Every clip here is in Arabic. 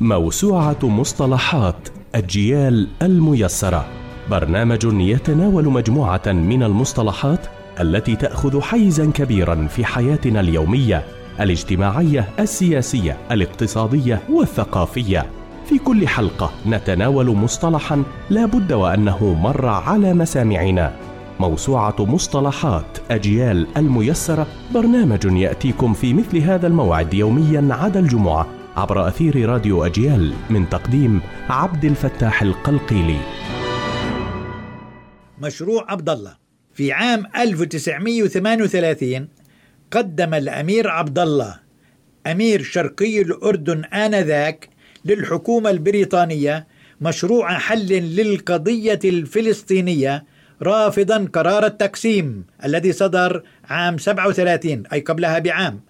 موسوعة مصطلحات الجيال الميسرة. برنامج يتناول مجموعة من المصطلحات التي تأخذ حيزا كبيرا في حياتنا اليومية الاجتماعية السياسية الاقتصادية والثقافية. في كل حلقة نتناول مصطلحا لا بد وأنه مر على مسامعنا. موسوعة مصطلحات أجيال الميسرة برنامج يأتيكم في مثل هذا الموعد يوميا عدا الجمعة. عبر أثير راديو أجيال من تقديم عبد الفتاح القلقيلي. مشروع عبد الله في عام 1938 قدم الأمير عبد الله أمير شرقي الأردن آنذاك للحكومة البريطانية مشروع حل للقضية الفلسطينية رافضا قرار التقسيم الذي صدر عام 37 أي قبلها بعام.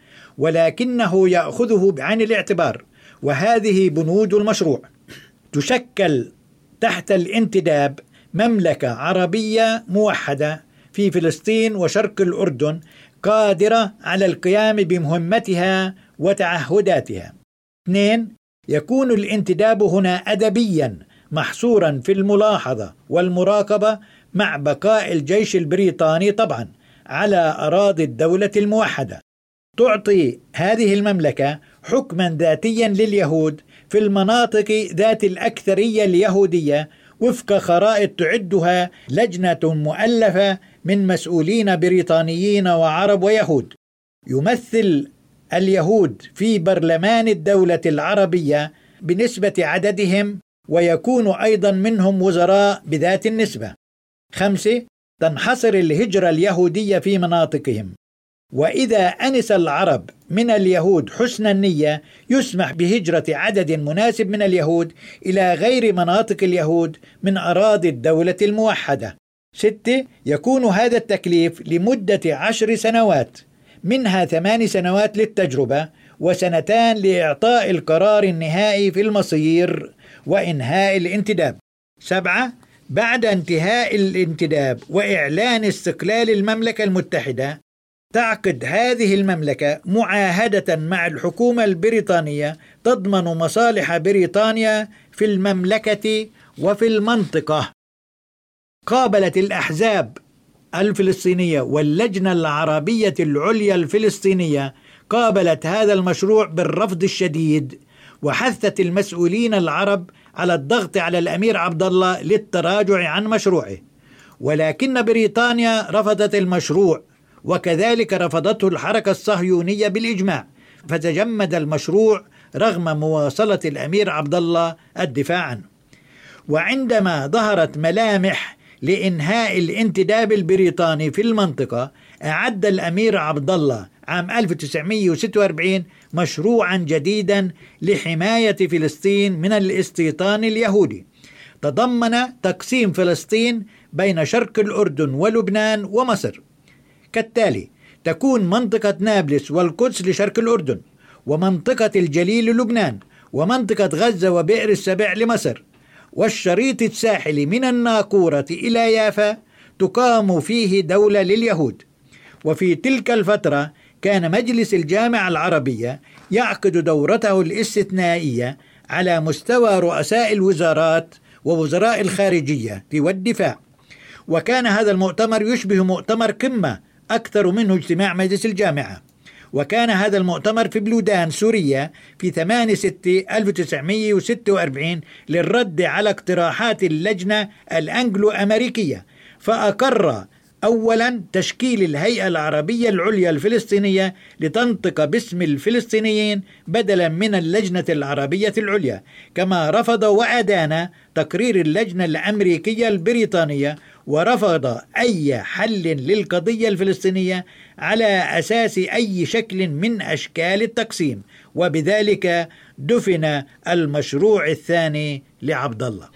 ولكنه يأخذه بعين الاعتبار وهذه بنود المشروع تشكل تحت الانتداب مملكة عربية موحدة في فلسطين وشرق الأردن قادرة على القيام بمهمتها وتعهداتها. اثنين يكون الانتداب هنا أدبيا محصورا في الملاحظة والمراقبة مع بقاء الجيش البريطاني طبعا على أراضي الدولة الموحدة تعطي هذه المملكة حكما ذاتيا لليهود في المناطق ذات الأكثرية اليهودية وفق خرائط تعدها لجنة مؤلفة من مسؤولين بريطانيين وعرب ويهود. يمثل اليهود في برلمان الدولة العربية بنسبة عددهم ويكون أيضا منهم وزراء بذات النسبة. خمسة تنحصر الهجرة اليهودية في مناطقهم. وإذا أنس العرب من اليهود حسن النية يسمح بهجرة عدد مناسب من اليهود إلى غير مناطق اليهود من أراضي الدولة الموحدة. ستة يكون هذا التكليف لمدة عشر سنوات منها ثمان سنوات للتجربة وسنتان لإعطاء القرار النهائي في المصير وإنهاء الانتداب. سبعة بعد انتهاء الانتداب وإعلان استقلال المملكة المتحدة تعقد هذه المملكة معاهدة مع الحكومة البريطانية تضمن مصالح بريطانيا في المملكة وفي المنطقة. قابلت الأحزاب الفلسطينية واللجنة العربية العليا الفلسطينية قابلت هذا المشروع بالرفض الشديد وحثت المسؤولين العرب على الضغط على الأمير عبد الله للتراجع عن مشروعه ولكن بريطانيا رفضت المشروع وكذلك رفضته الحركة الصهيونية بالإجماع فتجمد المشروع رغم مواصلة الأمير عبد الله الدفاع عنه. وعندما ظهرت ملامح لإنهاء الانتداب البريطاني في المنطقة أعد الأمير عبد الله عام 1946 مشروعا جديدا لحماية فلسطين من الاستيطان اليهودي. تضمن تقسيم فلسطين بين شرق الأردن ولبنان ومصر. كالتالي تكون منطقة نابلس والقدس لشرق الأردن ومنطقة الجليل للبنان ومنطقة غزة وبئر السبع لمصر والشريط الساحلي من الناقورة إلى يافا تقام فيه دولة لليهود. وفي تلك الفترة كان مجلس الجامعة العربية يعقد دورته الاستثنائية على مستوى رؤساء الوزارات ووزراء الخارجية والدفاع. وكان هذا المؤتمر يشبه مؤتمر قمة أكثر منه اجتماع مجلس الجامعة. وكان هذا المؤتمر في بلودان سوريا في 8 6 1946 للرد على اقتراحات اللجنة الأنجلو أمريكية فأقر أولا تشكيل الهيئة العربية العليا الفلسطينية لتنطق باسم الفلسطينيين بدلا من اللجنة العربية العليا. كما رفض وأدان تقرير اللجنة الأمريكية البريطانية ورفض أي حل للقضية الفلسطينية على أساس أي شكل من أشكال التقسيم وبذلك دفن المشروع الثاني لعبد الله.